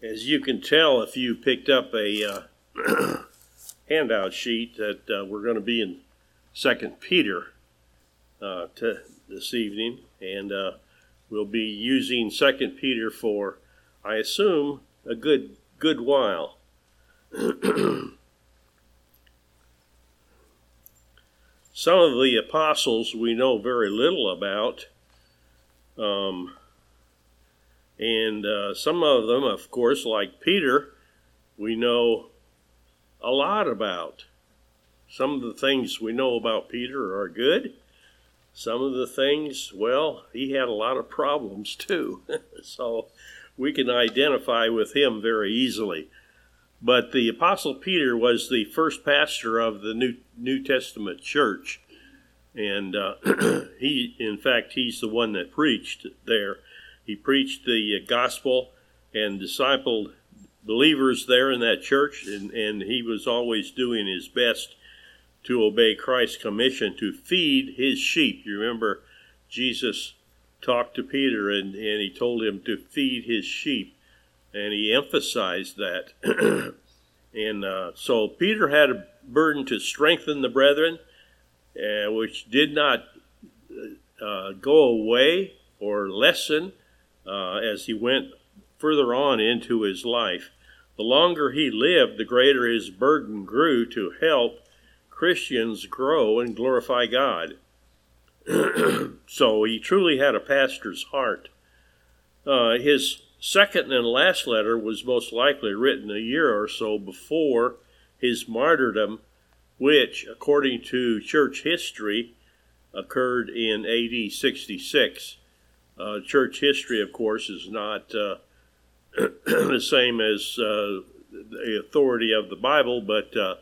As you can tell, if you picked up a uh, handout sheet, that uh, we're going to be in Second Peter uh, this evening, and uh, we'll be using Second Peter for, I assume, a good good while. Some of the apostles we know very little about. Um, and uh, some of them, of course, like Peter, we know a lot about. Some of the things we know about Peter are good. Some of the things, well, he had a lot of problems too. so we can identify with him very easily. But the Apostle Peter was the first pastor of the New, New Testament church. And uh, he, in fact, he's the one that preached there he preached the gospel and discipled believers there in that church, and, and he was always doing his best to obey Christ's commission to feed his sheep. You remember Jesus talked to Peter and, and he told him to feed his sheep, and he emphasized that. and uh, so Peter had a burden to strengthen the brethren, uh, which did not uh, go away or lessen uh, as he went further on into his life. The longer he lived, the greater his burden grew to help Christians grow and glorify God. so he truly had a pastor's heart. Uh, his second and last letter was most likely written a year or so before his martyrdom, which, according to church history, occurred in AD 66. Uh, church history, of course, is not uh, the same as uh, the authority of the Bible, but uh,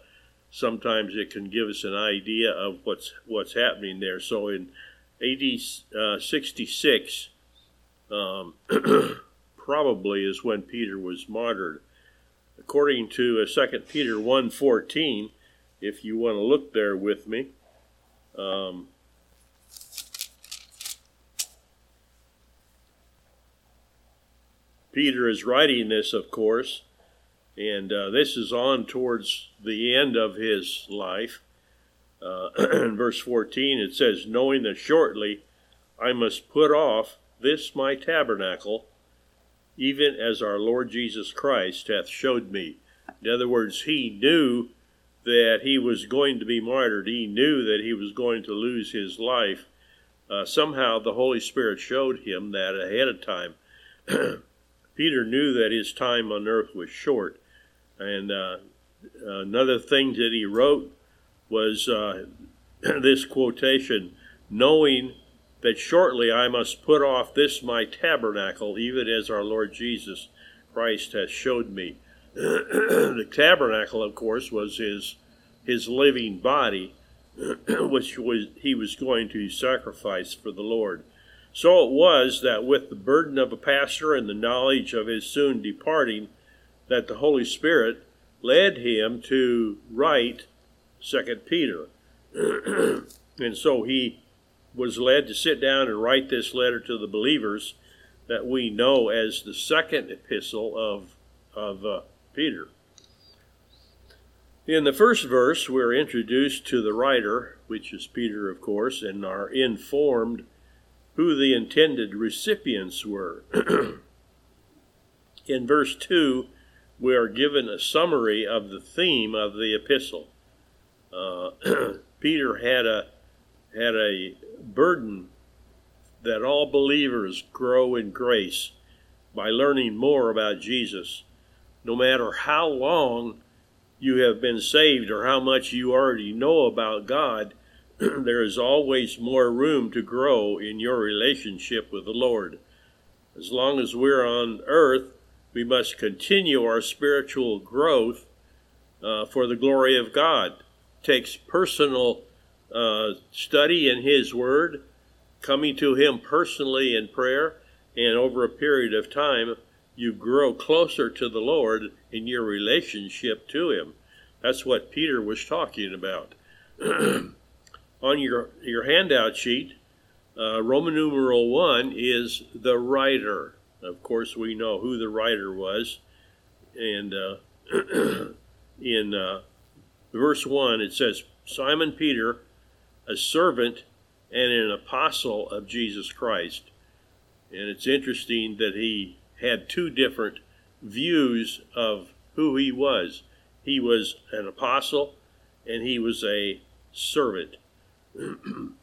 sometimes it can give us an idea of what's what's happening there. So in AD uh, 66, um, probably is when Peter was martyred. According to uh, 2 Peter 1.14, if you want to look there with me, um, Peter is writing this, of course, and uh, this is on towards the end of his life. Uh, in verse 14, it says, Knowing that shortly I must put off this my tabernacle, even as our Lord Jesus Christ hath showed me. In other words, he knew that he was going to be martyred. He knew that he was going to lose his life. Uh, somehow the Holy Spirit showed him that ahead of time. Peter knew that his time on earth was short. And uh, another thing that he wrote was uh, this quotation knowing that shortly I must put off this my tabernacle, even as our Lord Jesus Christ has showed me. the tabernacle, of course, was his his living body, which was he was going to sacrifice for the Lord. So it was that with the burden of a pastor and the knowledge of his soon departing, that the Holy Spirit led him to write Second Peter. and so he was led to sit down and write this letter to the believers that we know as the second epistle of, of uh, Peter. In the first verse, we're introduced to the writer, which is Peter, of course, and are informed who the intended recipients were. In verse 2, we are given a summary of the theme of the epistle. Uh, Peter had a had a burden that all believers grow in grace by learning more about Jesus. No matter how long you have been saved or how much you already know about God, there is always more room to grow in your relationship with the Lord. As long as we're on earth, we must continue our spiritual growth uh, for the glory of God. It takes personal uh, study in His Word, coming to Him personally in prayer, and over a period of time, you grow closer to the Lord in your relationship to Him. That's what Peter was talking about. on your, your handout sheet, uh, Roman numeral 1 is the writer. Of course, we know who the writer was. and uh, in uh, verse 1, it says, Simon Peter, a servant and an apostle of Jesus Christ. And it's interesting that he had two different views of who he was. He was an apostle and he was a servant.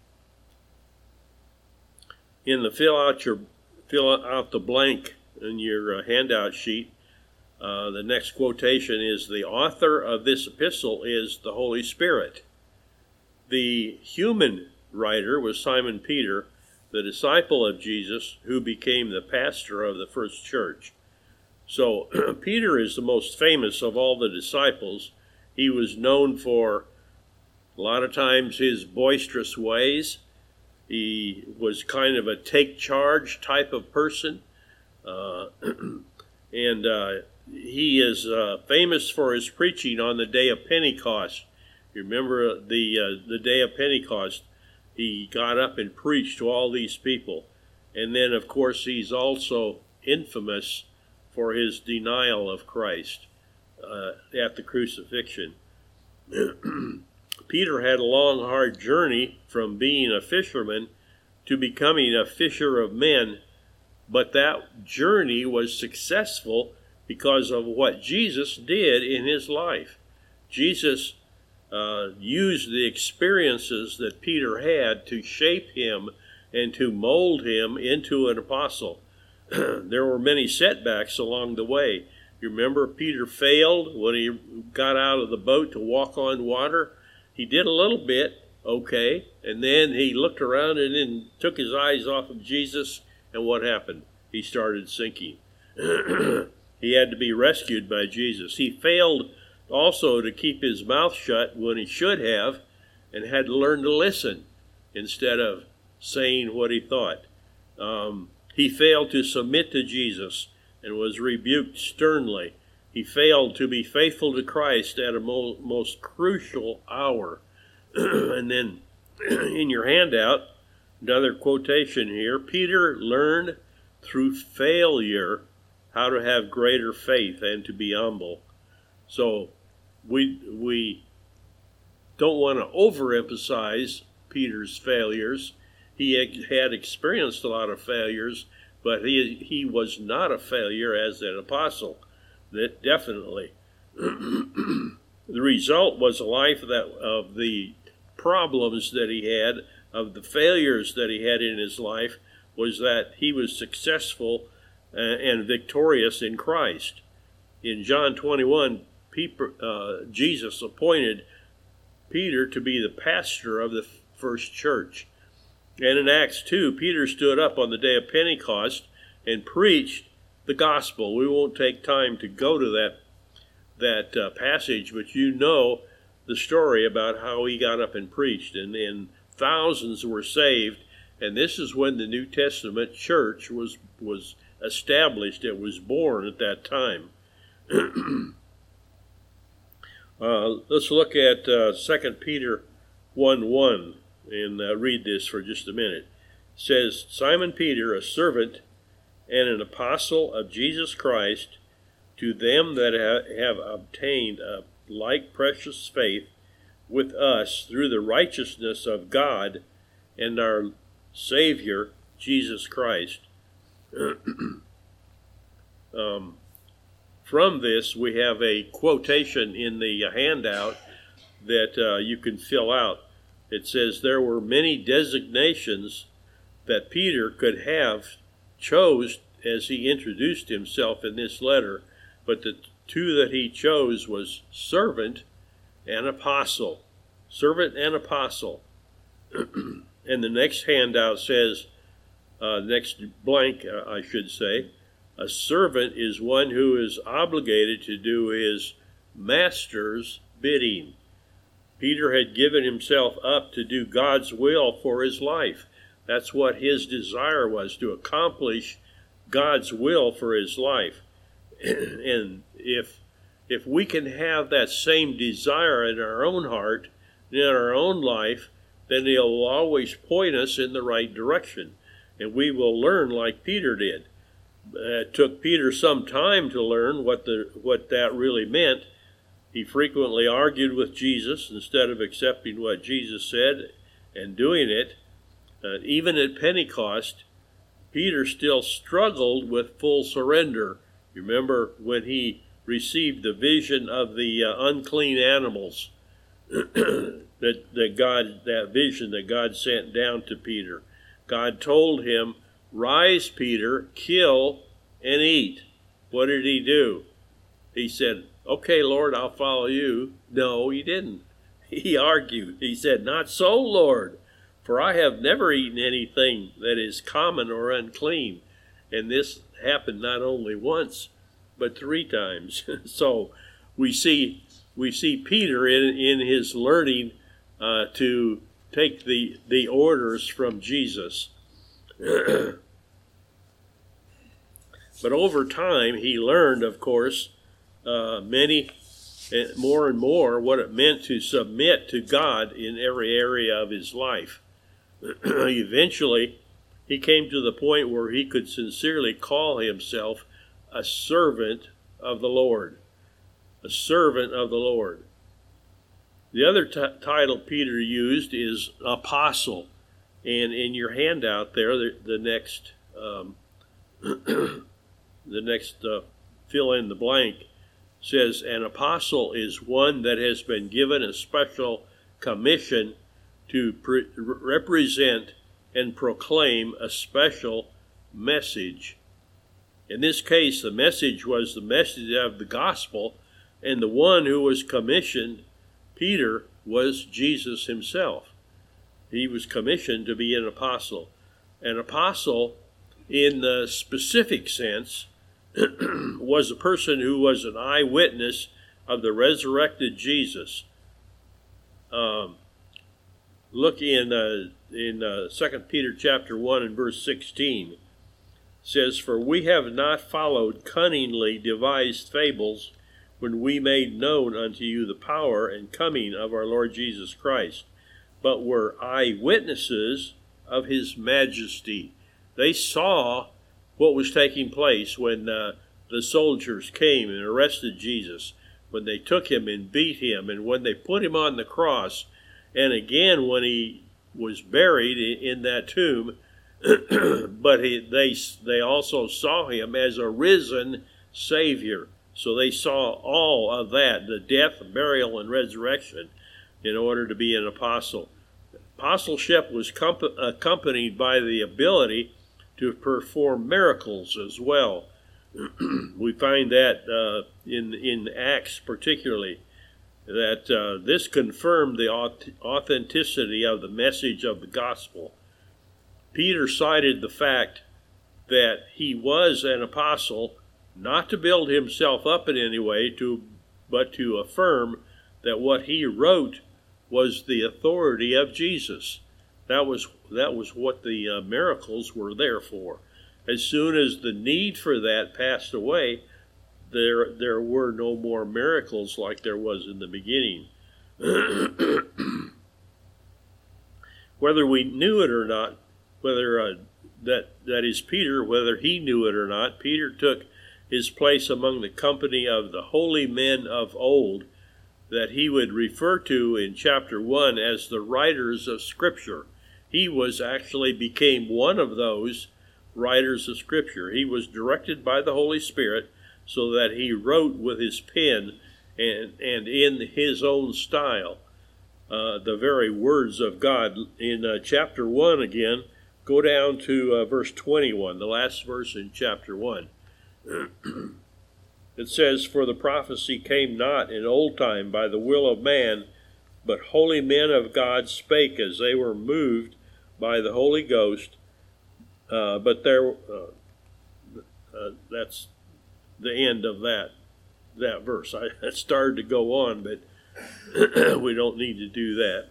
in the fill out your fill out the blank in your uh, handout sheet, uh, the next quotation is the author of this epistle is the Holy Spirit. The human writer was Simon Peter, the disciple of Jesus, who became the pastor of the first church. So Peter is the most famous of all the disciples. He was known for a lot of times his boisterous ways. He was kind of a take charge type of person. Uh, and uh, he is uh, famous for his preaching on the day of Pentecost. You remember the, uh, the day of Pentecost? He got up and preached to all these people. And then, of course, he's also infamous for his denial of Christ uh, at the crucifixion. Peter had a long, hard journey from being a fisherman to becoming a fisher of men, but that journey was successful because of what Jesus did in his life. Jesus uh, used the experiences that Peter had to shape him and to mold him into an apostle. there were many setbacks along the way. You remember Peter failed when he got out of the boat to walk on water? He did a little bit, okay, and then he looked around and then took his eyes off of Jesus, and what happened? He started sinking. he had to be rescued by Jesus. He failed also to keep his mouth shut when he should have, and had to learn to listen instead of saying what he thought. Um, he failed to submit to Jesus and was rebuked sternly. He failed to be faithful to Christ at a mo- most crucial hour. and then in your handout, another quotation here Peter learned through failure how to have greater faith and to be humble. So we, we don't want to overemphasize Peter's failures. He had experienced a lot of failures, but he, he was not a failure as an apostle that definitely. the result was a life that of the problems that he had, of the failures that he had in his life, was that he was successful uh, and victorious in Christ. In John 21, Peter, uh, Jesus appointed Peter to be the pastor of the first church. And in Acts 2, Peter stood up on the day of Pentecost and preached the gospel. We won't take time to go to that that uh, passage, but you know the story about how he got up and preached, and then thousands were saved. And this is when the New Testament church was was established. It was born at that time. uh, let's look at uh, 2 Peter 1 1 and uh, read this for just a minute. It says, Simon Peter, a servant and an apostle of Jesus Christ, to them that have obtained a like precious faith with us through the righteousness of God and our Savior, Jesus Christ. um, from this, we have a quotation in the handout that uh, you can fill out. It says, There were many designations that Peter could have chose as he introduced himself in this letter, but the two that he chose was servant and apostle. Servant and apostle. and the next handout says, uh, next blank, uh, I should say, a servant is one who is obligated to do his master's bidding. Peter had given himself up to do God's will for his life. That's what his desire was to accomplish God's will for his life. and if if we can have that same desire in our own heart, in our own life, then it will always point us in the right direction. And we will learn like Peter did. Uh, it took Peter some time to learn what the what that really meant. He frequently argued with Jesus instead of accepting what Jesus said and doing it. Uh, even at Pentecost, Peter still struggled with full surrender. You remember when he received the vision of the uh, unclean animals that, that God, that vision that God sent down to Peter. God told him, Rise, Peter, kill and eat. What did he do? He said, Okay, Lord, I'll follow you. No, he didn't. He argued. He said, Not so, Lord, for I have never eaten anything that is common or unclean. And this happened not only once, but three times. so we see we see Peter in, in his learning uh, to take the, the orders from Jesus. but over time, he learned, of course, uh, many eh, more and more what it meant to submit to God in every area of his life. Eventually, he came to the point where he could sincerely call himself a servant of the Lord. A servant of the Lord. The other t- title Peter used is apostle. And in your handout there, the, the next, um, the next uh, fill in the blank says, An apostle is one that has been given a special commission to pre- represent and proclaim a special message. In this case, the message was the message of the gospel, and the one who was commissioned, Peter, was Jesus himself. He was commissioned to be an apostle. An apostle, in the specific sense, was a person who was an eyewitness of the resurrected Jesus. Um, look in uh, in uh, 2 Peter chapter 1 and verse 16 says for we have not followed cunningly devised fables when we made known unto you the power and coming of our Lord Jesus Christ but were eyewitnesses of his majesty. They saw what was taking place when uh, the soldiers came and arrested Jesus when they took him and beat him and when they put him on the cross and again when he was buried in that tomb, but he, they they also saw him as a risen Savior. So they saw all of that, the death, burial, and resurrection, in order to be an apostle. Apostleship was comp- accompanied by the ability to perform miracles as well. we find that uh, in in Acts particularly that uh, this confirmed the authenticity of the message of the gospel. Peter cited the fact that he was an apostle not to build himself up in any way to but to affirm that what he wrote was the authority of Jesus. That was that was what the uh, miracles were there for. As soon as the need for that passed away, there there were no more miracles like there was in the beginning. whether we knew it or not, whether uh, that that is Peter, whether he knew it or not, Peter took his place among the company of the holy men of old that he would refer to in chapter 1 as the writers of scripture. He was actually became one of those writers of scripture. He was directed by the Holy Spirit so that he wrote with his pen and, and in his own style uh, the very words of God. In uh, chapter 1 again, go down to uh, verse 21, the last verse in chapter 1. it says, For the prophecy came not in old time by the will of man, but holy men of God spake as they were moved by the Holy Ghost. Uh, but there, uh, uh, that's the end of that that verse. I, started to go on, but we don't need to do that.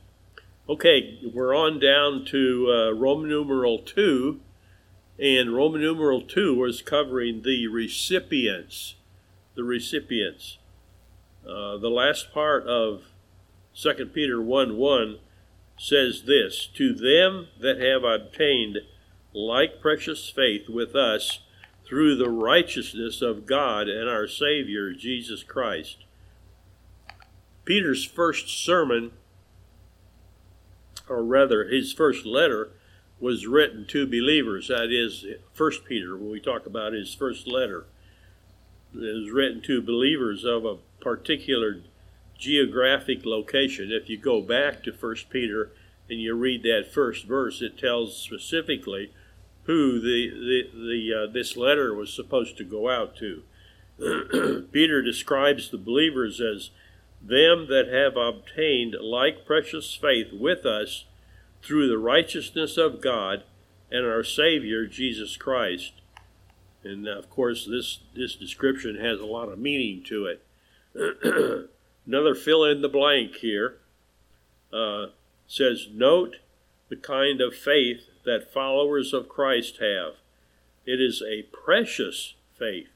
Okay, we're on down to uh, Roman numeral 2, and Roman numeral 2 was covering the recipients. The recipients. Uh, the last part of 2 Peter 1 1 says this To them that have obtained like precious faith with us through the righteousness of God and our Savior, Jesus Christ. Peter's first sermon, or rather his first letter, was written to believers. That is, First Peter, when we talk about his first letter, it was written to believers of a particular geographic location. If you go back to First Peter and you read that first verse, it tells specifically who the, the, the uh, this letter was supposed to go out to. Peter describes the believers as them that have obtained like precious faith with us through the righteousness of God and our Savior Jesus Christ. And of course, this, this description has a lot of meaning to it. Another fill in the blank here uh, says, Note the kind of faith that followers of Christ have. It is a precious faith.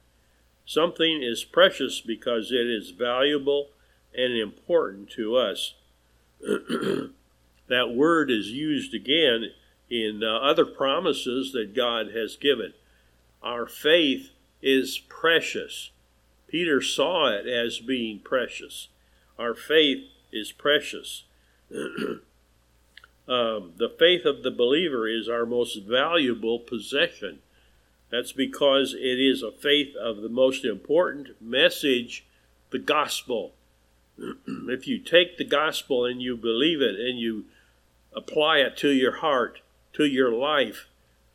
Something is precious because it is valuable and important to us. that word is used again in uh, other promises that God has given. Our faith is precious. Peter saw it as being precious. Our faith is precious. um, the faith of the believer is our most valuable possession. That's because it is a faith of the most important message, the gospel. if you take the gospel and you believe it and you apply it to your heart, to your life,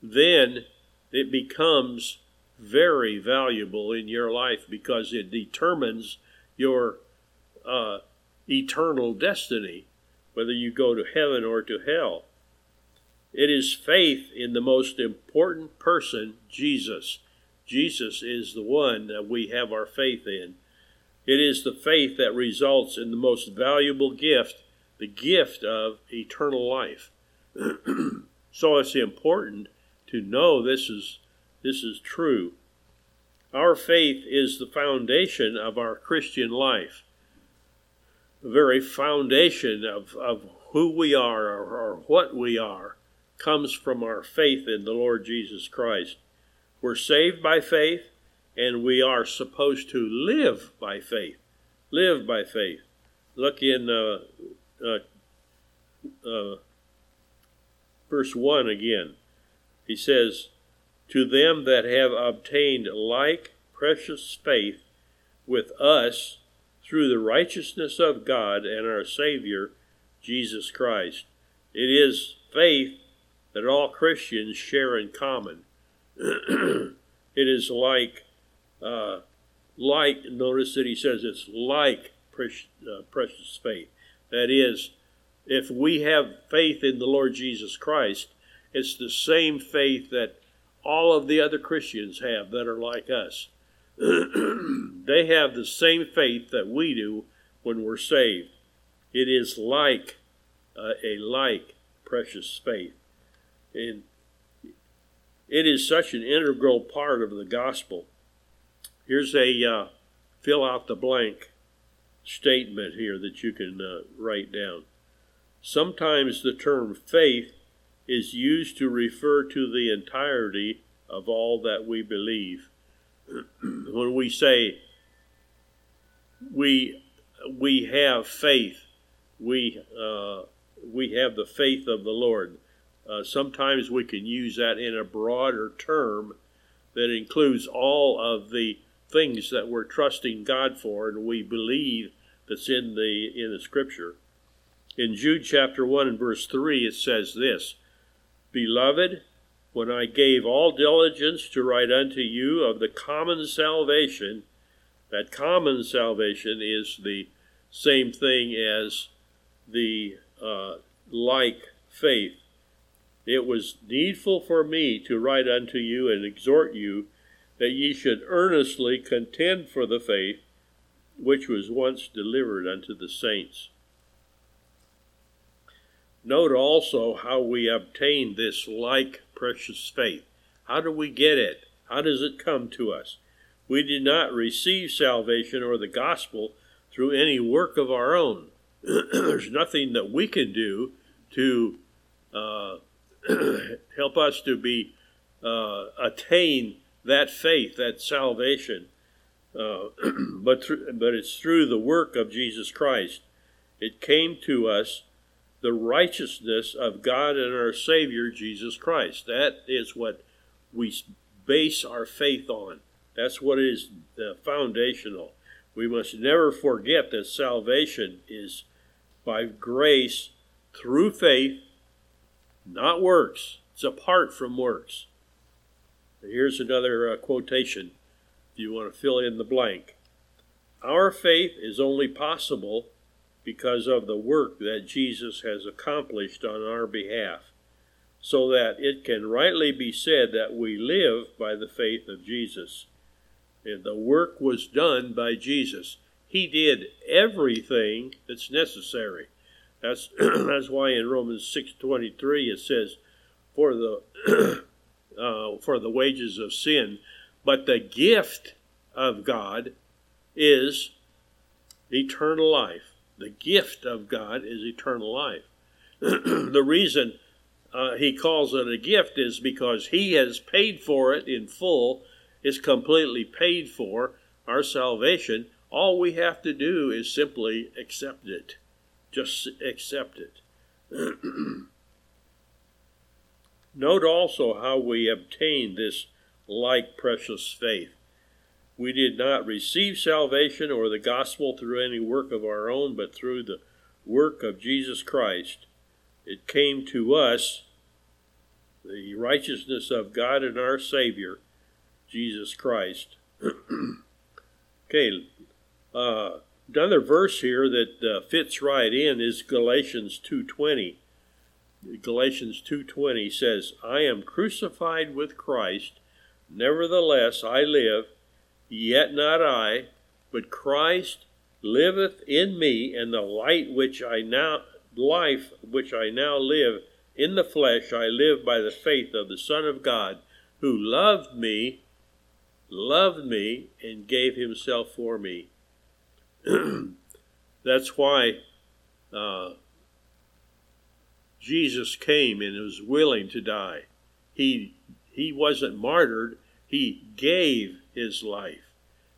then it becomes very valuable in your life because it determines your uh, eternal destiny, whether you go to heaven or to hell. It is faith in the most important person, Jesus. Jesus is the one that we have our faith in. It is the faith that results in the most valuable gift, the gift of eternal life. so it's important to know this is this is true. Our faith is the foundation of our Christian life. Very foundation of, of who we are or, or what we are comes from our faith in the Lord Jesus Christ. We're saved by faith, and we are supposed to live by faith. Live by faith. Look in uh, uh, uh, verse 1 again. He says, To them that have obtained like precious faith with us through the righteousness of God and our Savior, Jesus Christ. It is faith that all Christians share in common. it is like uh, like, notice that he says it's like precious, uh, precious faith. That is, if we have faith in the Lord Jesus Christ, it's the same faith that all of the other Christians have that are like us. they have the same faith that we do when we're saved. It is like uh, a like precious faith. And it is such an integral part of the gospel Here's a uh, fill out the blank statement here that you can uh, write down. Sometimes the term faith is used to refer to the entirety of all that we believe. when we say we we have faith, we uh, we have the faith of the Lord. Uh, sometimes we can use that in a broader term that includes all of the things that we're trusting God for and we believe that's in the in the scripture. In Jude chapter 1 and verse 3 it says this, Beloved, when I gave all diligence to write unto you of the common salvation, that common salvation is the same thing as the uh, like faith. It was needful for me to write unto you and exhort you that ye should earnestly contend for the faith which was once delivered unto the saints. Note also how we obtain this like precious faith. How do we get it? How does it come to us? We did not receive salvation or the gospel through any work of our own. There's nothing that we can do to uh, help us to be uh, attain that faith, that salvation. Uh, but through, but it's through the work of Jesus Christ. It came to us the righteousness of God and our Savior Jesus Christ. That is what we base our faith on. That's what is foundational. We must never forget that salvation is by grace through faith, not works. It's apart from works. Here's another uh, quotation if you want to fill in the blank. Our faith is only possible because of the work that Jesus has accomplished on our behalf, so that it can rightly be said that we live by the faith of Jesus. And the work was done by Jesus. He did everything that's necessary. That's that's why in Romans six twenty three it says, "For the uh, for the wages of sin, but the gift of God is eternal life." The gift of God is eternal life. the reason uh, he calls it a gift is because he has paid for it in full, is completely paid for, our salvation. All we have to do is simply accept it. Just accept it. Note also how we obtain this like precious faith. We did not receive salvation or the gospel through any work of our own, but through the work of Jesus Christ. It came to us, the righteousness of God and our Savior, Jesus Christ. okay, uh, another verse here that uh, fits right in is Galatians 2:20. Galatians 2:20 says, "I am crucified with Christ; nevertheless I live." Yet not I, but Christ liveth in me, and the light which I now life which I now live in the flesh I live by the faith of the Son of God, who loved me, loved me, and gave himself for me. That's why uh, Jesus came and was willing to die. He he wasn't martyred. He gave his life.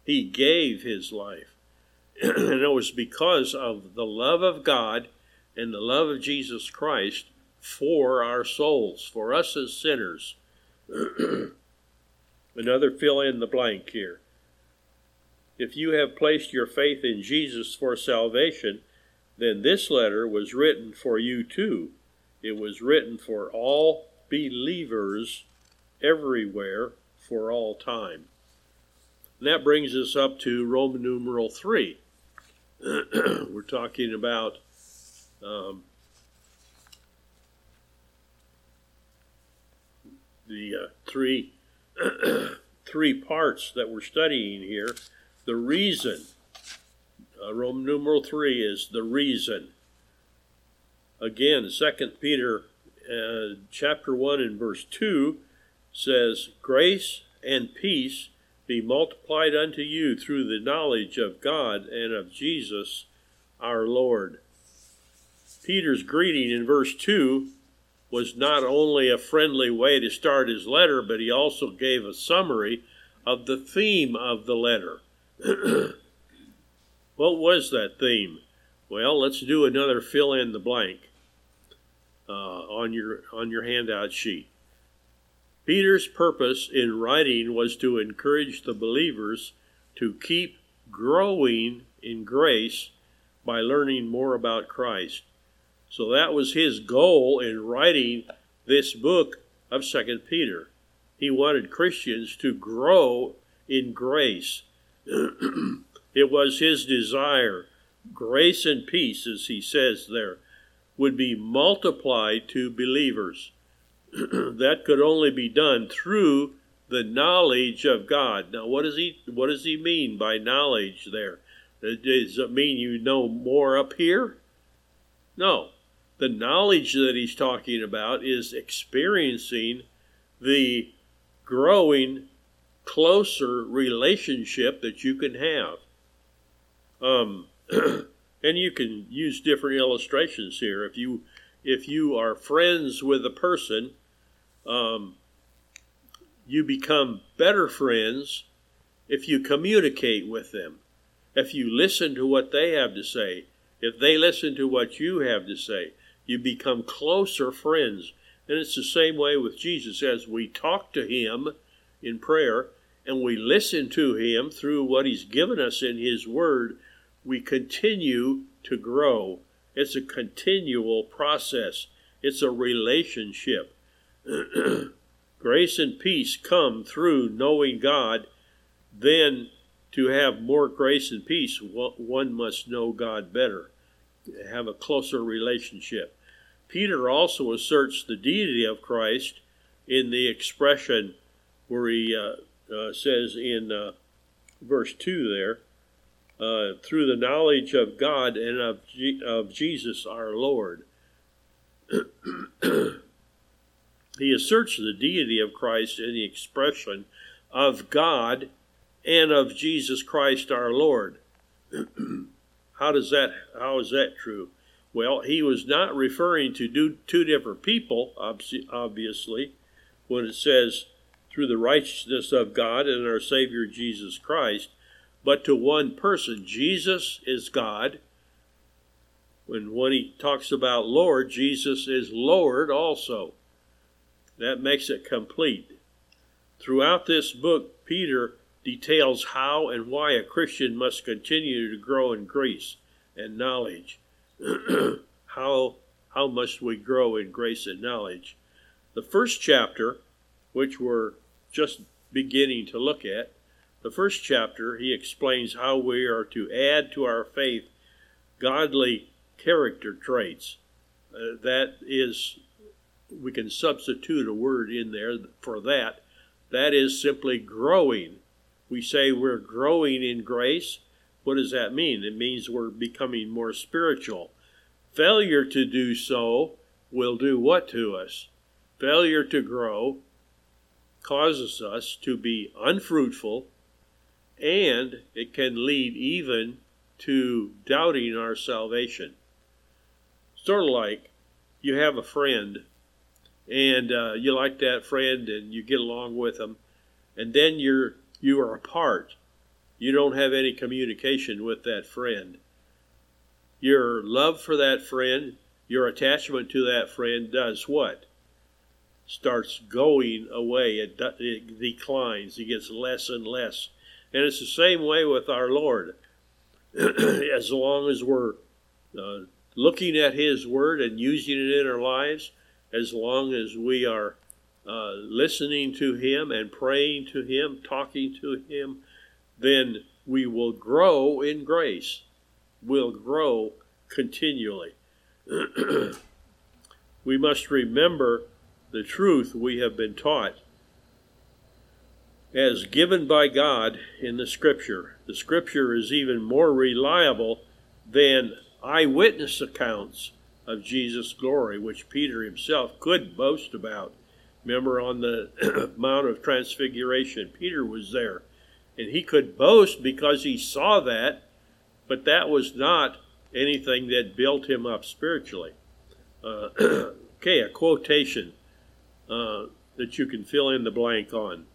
He gave his life. and it was because of the love of God and the love of Jesus Christ for our souls, for us as sinners. Another fill in the blank here. If you have placed your faith in Jesus for salvation, then this letter was written for you too. It was written for all believers everywhere for all time. And that brings us up to Roman numeral 3. We're talking about um, the uh, three three parts that we're studying here. The reason, uh, Roman numeral 3 is the reason. Again, Second Peter uh, chapter 1 and verse 2 says, Grace and peace be multiplied unto you through the knowledge of God and of Jesus our Lord. Peter's greeting in verse 2 was not only a friendly way to start his letter, but he also gave a summary of the theme of the letter. what was that theme? Well, let's do another fill in the blank uh, on your on your handout sheet. Peter's purpose in writing was to encourage the believers to keep growing in grace by learning more about Christ. So that was his goal in writing this book of Second Peter. He wanted Christians to grow in grace. it was his desire, grace and peace, as he says there, would be multiplied to believers. that could only be done through the knowledge of God. Now, what does he what does he mean by knowledge there? Does it mean you know more up here? No. The knowledge that he's talking about is experiencing the growing, closer relationship that you can have. Um, and you can use different illustrations here. If you if you are friends with a person um, you become better friends if you communicate with them, if you listen to what they have to say, if they listen to what you have to say. You become closer friends. And it's the same way with Jesus. As we talk to Him in prayer and we listen to Him through what He's given us in His Word, we continue to grow. It's a continual process, it's a relationship. Grace and peace come through knowing God. Then, to have more grace and peace, one must know God better, have a closer relationship. Peter also asserts the deity of Christ in the expression where he uh, uh, says in uh, verse 2 there, uh, through the knowledge of God and of, of Jesus our Lord. he asserts the deity of Christ in the expression of God and of Jesus Christ our Lord. how does that how is that true? Well, he was not referring to two different people, obviously, when it says through the righteousness of God and our Savior Jesus Christ, but to one person. Jesus is God. When when he talks about Lord, Jesus is Lord also. That makes it complete. Throughout this book, Peter details how and why a Christian must continue to grow in grace and knowledge. how how must we grow in grace and knowledge? The first chapter, which we're just beginning to look at, the first chapter, he explains how we are to add to our faith godly character traits. Uh, that is we can substitute a word in there for that. That is simply growing. We say we're growing in grace. What does that mean? It means we're becoming more spiritual. Failure to do so will do what to us? Failure to grow causes us to be unfruitful, and it can lead even to doubting our salvation. Sort of like you have a friend and uh, you like that friend and you get along with them, and then you're you are apart. You don't have any communication with that friend. Your love for that friend, your attachment to that friend does what? Starts going away. It, it declines. It gets less and less. And it's the same way with our Lord. as long as we're uh, looking at His Word and using it in our lives, as long as we are uh, listening to Him and praying to Him, talking to Him, then we will grow in grace. We'll grow continually. we must remember the truth we have been taught as given by God in the Scripture. The Scripture is even more reliable than eyewitness accounts of Jesus' glory, which Peter himself could boast about. Remember on the Mount of Transfiguration, Peter was there, and he could boast because he saw that, but that was not anything that built him up spiritually. Uh, okay, a quotation uh, that you can fill in the blank on.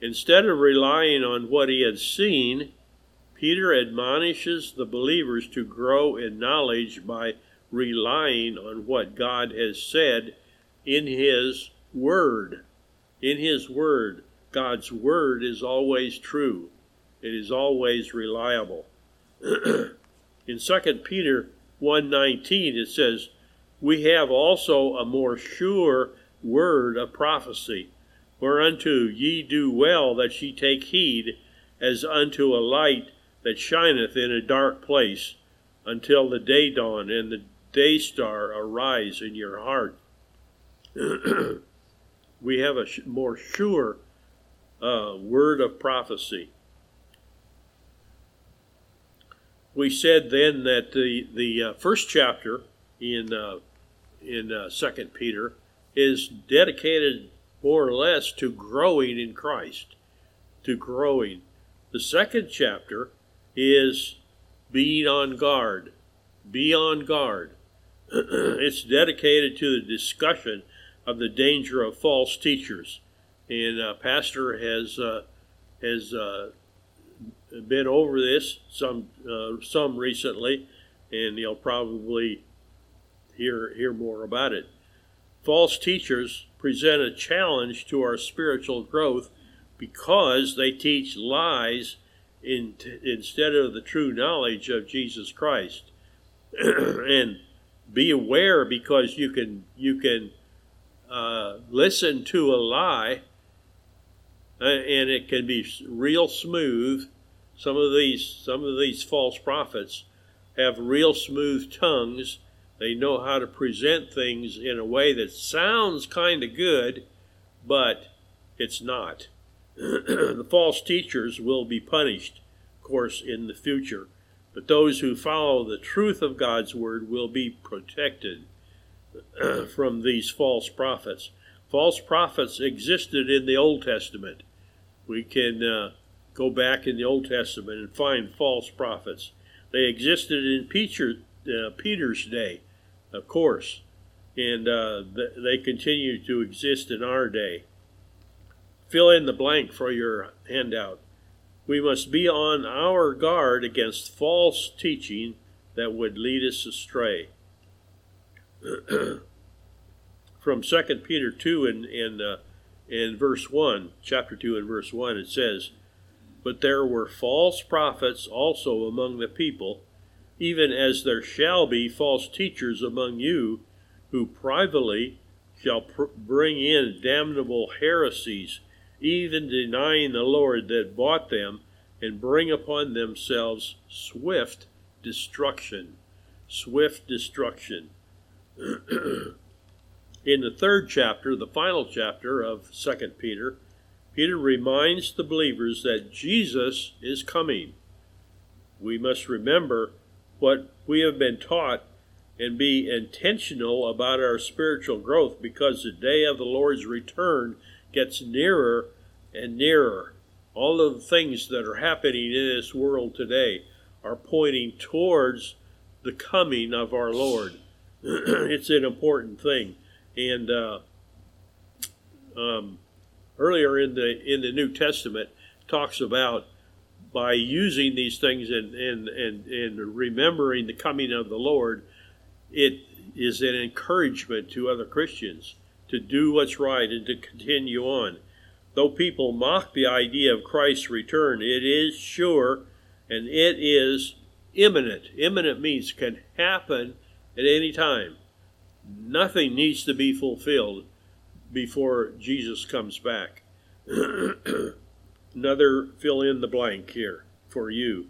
Instead of relying on what he had seen, Peter admonishes the believers to grow in knowledge by relying on what God has said in His Word. In His Word, God's Word is always true, it is always reliable. in 2 Peter 1:19 it says, "We have also a more sure word of prophecy, whereunto ye do well that ye take heed, as unto a light that shineth in a dark place, until the day dawn and the day star arise in your heart. we have a more sure uh, word of prophecy. We said then that the the uh, first chapter in uh, in uh, Second Peter is dedicated more or less to growing in Christ, to growing. The second chapter is being on guard. Be on guard. it's dedicated to the discussion of the danger of false teachers and uh, Pastor has uh, has uh, been over this some uh, some recently, and he'll probably hear hear more about it. False teachers present a challenge to our spiritual growth because they teach lies in, instead of the true knowledge of Jesus Christ. and be aware because you can you can uh, listen to a lie uh, and it can be real smooth. Some of these some of these false prophets have real smooth tongues. They know how to present things in a way that sounds kind of good, but it's not. the false teachers will be punished, of course, in the future, but those who follow the truth of God's word will be protected from these false prophets. False prophets existed in the Old Testament. We can uh, go back in the Old Testament and find false prophets. They existed in Peter, uh, Peter's day, of course, and uh, they continue to exist in our day fill in the blank for your handout. We must be on our guard against false teaching that would lead us astray. From 2 Peter 2 in, in, uh, in verse 1, chapter 2 and verse 1, it says, But there were false prophets also among the people, even as there shall be false teachers among you, who privately shall pr- bring in damnable heresies even denying the Lord that bought them, and bring upon themselves swift destruction. Swift destruction. In the third chapter, the final chapter of 2 Peter, Peter reminds the believers that Jesus is coming. We must remember what we have been taught and be intentional about our spiritual growth because the day of the Lord's return gets nearer and nearer. All of the things that are happening in this world today are pointing towards the coming of our Lord. it's an important thing. And uh, um, earlier in the in the New Testament talks about by using these things and, and, and, and remembering the coming of the Lord, it is an encouragement to other Christians to do what's right and to continue on. Though people mock the idea of Christ's return, it is sure and it is imminent. Imminent means can happen at any time. Nothing needs to be fulfilled before Jesus comes back. Another fill in the blank here for you.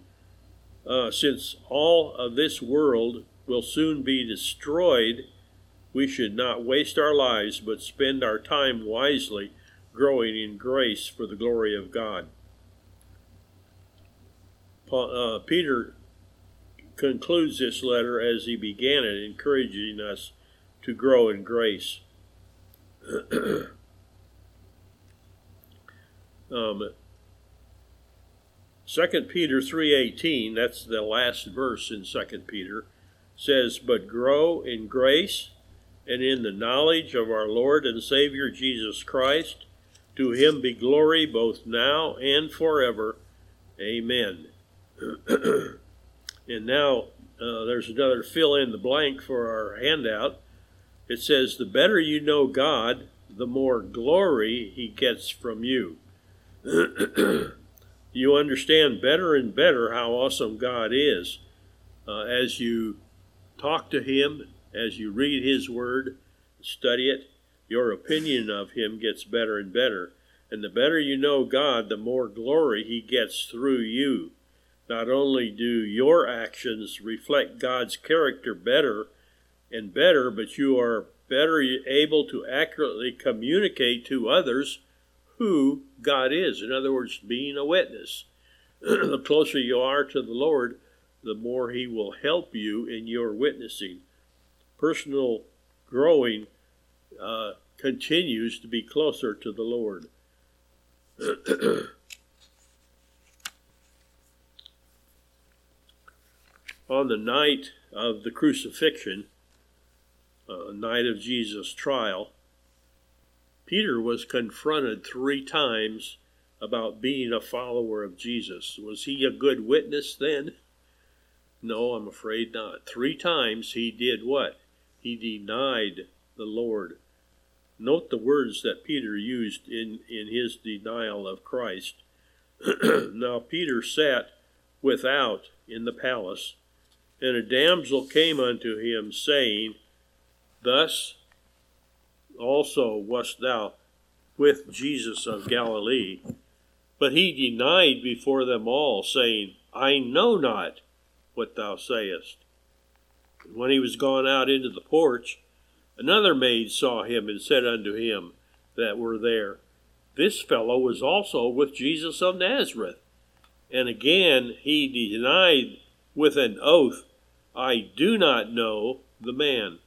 Uh, since all of this world will soon be destroyed, we should not waste our lives but spend our time wisely growing in grace for the glory of God. Uh, Peter concludes this letter as he began it, encouraging us to grow in grace. um, 2 Peter 3:18, that's the last verse in 2 Peter, says, "But grow in grace and in the knowledge of our Lord and Savior Jesus Christ." To him be glory both now and forever. Amen. and now uh, there's another fill in the blank for our handout. It says, The better you know God, the more glory he gets from you. you understand better and better how awesome God is uh, as you talk to him, as you read his word, study it, your opinion of him gets better and better. And the better you know God, the more glory he gets through you. Not only do your actions reflect God's character better and better, but you are better able to accurately communicate to others who God is. In other words, being a witness. the closer you are to the Lord, the more He will help you in your witnessing. Personal growing uh, continues to be closer to the Lord. On the night of the crucifixion, uh, night of Jesus' trial, Peter was confronted three times about being a follower of Jesus. Was he a good witness then? No, I'm afraid not. Three times he did what? He denied the Lord. Note the words that Peter used in, in his denial of Christ. now Peter sat without in the palace, and a damsel came unto him, saying, Thus also wast thou with Jesus of Galilee. But he denied before them all, saying, I know not what thou sayest. And when he was gone out into the porch, another maid saw him and said unto him that were there, This fellow was also with Jesus of Nazareth. And again he denied with an oath, I do not know the man.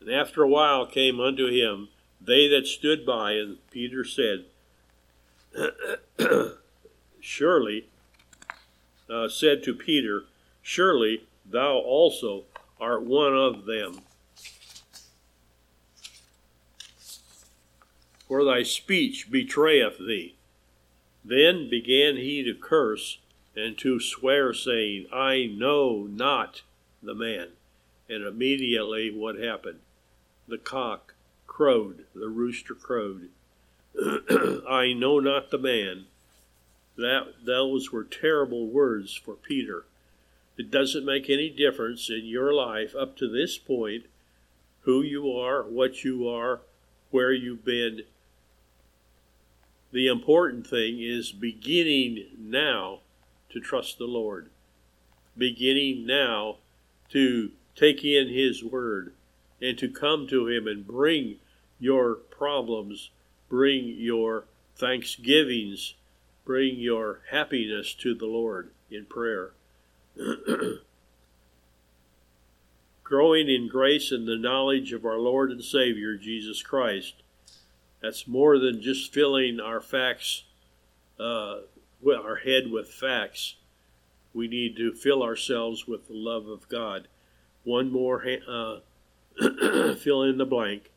And after a while came unto him they that stood by, and Peter said, Surely, uh, said to Peter, Surely thou also art one of them. For thy speech betrayeth thee. Then began he to curse and to swear, saying, I know not the man. And immediately what happened? The cock crowed, the rooster crowed. I know not the man. That those were terrible words for Peter. It doesn't make any difference in your life up to this point who you are, what you are, where you've been. The important thing is beginning now to trust the Lord. Beginning now to take in His Word and to come to Him and bring your problems, bring your thanksgivings, bring your happiness to the Lord in prayer. Growing in grace and the knowledge of our Lord and Savior Jesus Christ. That's more than just filling our facts, uh, our head with facts. We need to fill ourselves with the love of God. One more uh, fill in the blank.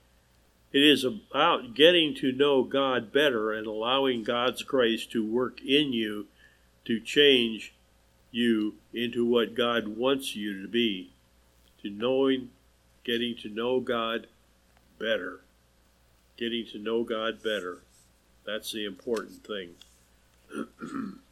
It is about getting to know God better and allowing God's grace to work in you to change you into what God wants you to be. To knowing, getting to know God better. Getting to know God better. That's the important thing.